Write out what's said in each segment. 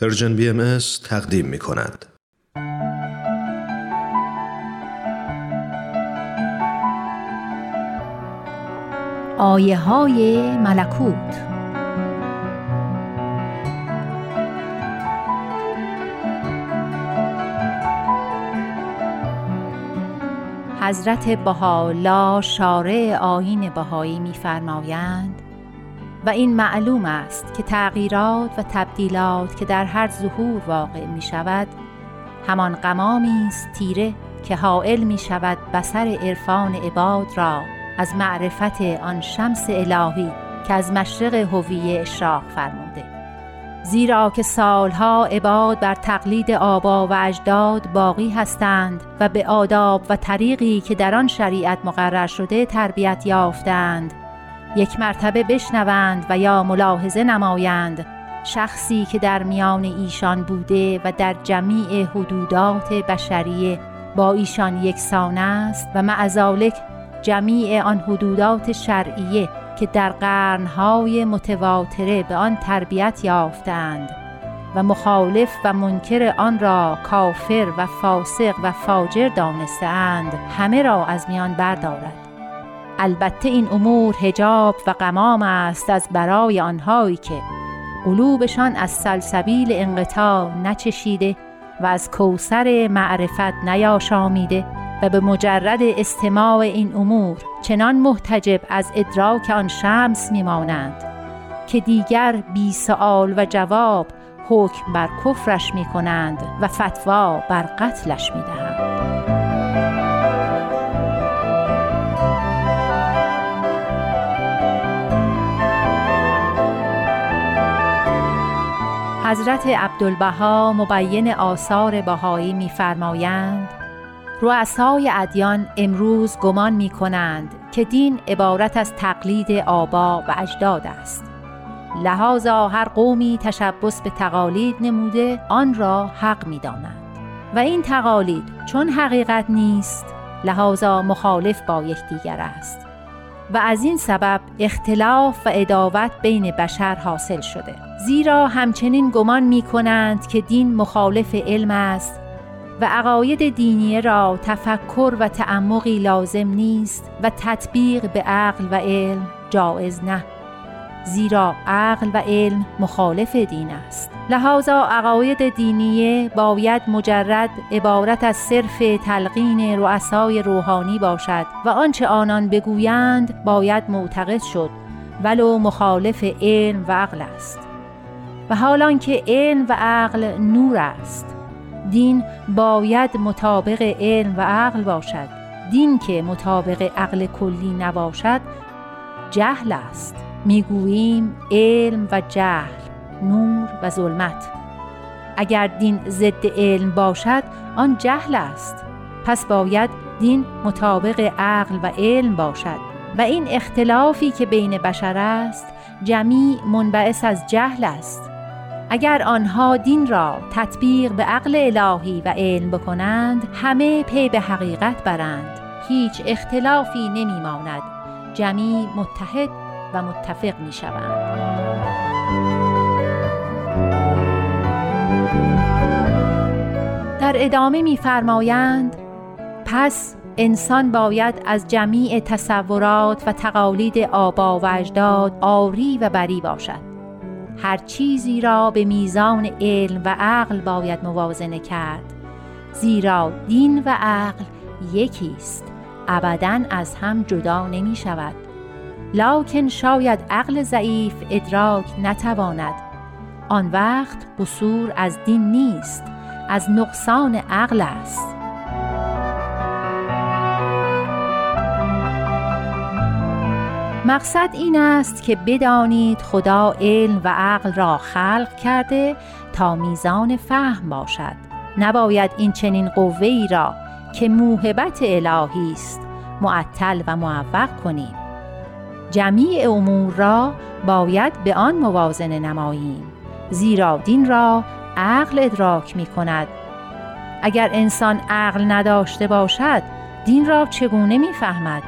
پرژن بی ام تقدیم می کند. آیه های ملکوت حضرت بهاءالله شارع آیین بهایی می‌فرمایند و این معلوم است که تغییرات و تبدیلات که در هر ظهور واقع می شود همان قمامی است تیره که حائل می شود بسر عرفان عباد را از معرفت آن شمس الهی که از مشرق هویه اشراق فرموده زیرا که سالها عباد بر تقلید آبا و اجداد باقی هستند و به آداب و طریقی که در آن شریعت مقرر شده تربیت یافتند یک مرتبه بشنوند و یا ملاحظه نمایند شخصی که در میان ایشان بوده و در جمیع حدودات بشریه با ایشان یکسان است و معذالک جمیع آن حدودات شرعیه که در قرنهای متواتره به آن تربیت یافتند و مخالف و منکر آن را کافر و فاسق و فاجر دانستهاند همه را از میان بردارد. البته این امور هجاب و قمام است از برای آنهایی که قلوبشان از سلسبیل انقطاع نچشیده و از کوسر معرفت نیاشامیده و به مجرد استماع این امور چنان محتجب از ادراک آن شمس میمانند که دیگر بی سؤال و جواب حکم بر کفرش می کنند و فتوا بر قتلش می دهند. حضرت عبدالبها مبین آثار بهایی میفرمایند رؤسای ادیان امروز گمان می کنند که دین عبارت از تقلید آبا و اجداد است. لحاظا هر قومی تشبس به تقالید نموده آن را حق می دانند و این تقالید چون حقیقت نیست لحاظا مخالف با یکدیگر است. و از این سبب اختلاف و اداوت بین بشر حاصل شده. زیرا همچنین گمان می کنند که دین مخالف علم است و عقاید دینی را تفکر و تعمقی لازم نیست و تطبیق به عقل و علم جایز نه. زیرا عقل و علم مخالف دین است. لحاظا عقاید دینیه باید مجرد عبارت از صرف تلقین رؤسای روحانی باشد و آنچه آنان بگویند باید معتقد شد ولو مخالف علم و عقل است. و حالان که علم و عقل نور است. دین باید مطابق علم و عقل باشد. دین که مطابق عقل کلی نباشد جهل است. می‌گوییم علم و جهل. نور و ظلمت. اگر دین ضد علم باشد آن جهل است. پس باید دین مطابق عقل و علم باشد. و این اختلافی که بین بشر است جمیع منبعث از جهل است. اگر آنها دین را تطبیق به عقل الهی و علم بکنند همه پی به حقیقت برند. هیچ اختلافی نمی ماند جمیع متحد و متفق می شوند. در ادامه میفرمایند پس انسان باید از جمیع تصورات و تقالید آبا و اجداد آری و بری باشد. هر چیزی را به میزان علم و عقل باید موازنه کرد زیرا دین و عقل یکی است ابدا از هم جدا نمی شود لاکن شاید عقل ضعیف ادراک نتواند آن وقت قصور از دین نیست از نقصان عقل است. مقصد این است که بدانید خدا علم و عقل را خلق کرده تا میزان فهم باشد. نباید این چنین قوه ای را که موهبت الهی است معطل و معوق کنیم. جمیع امور را باید به آن موازنه نماییم. زیرا دین را عقل ادراک می کند. اگر انسان عقل نداشته باشد دین را چگونه می‌فهمد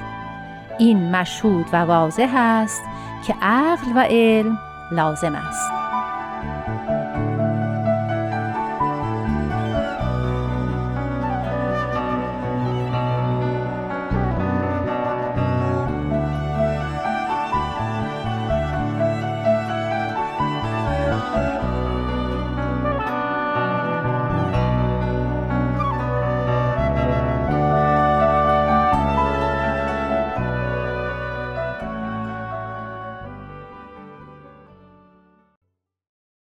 این مشهود و واضح است که عقل و علم لازم است.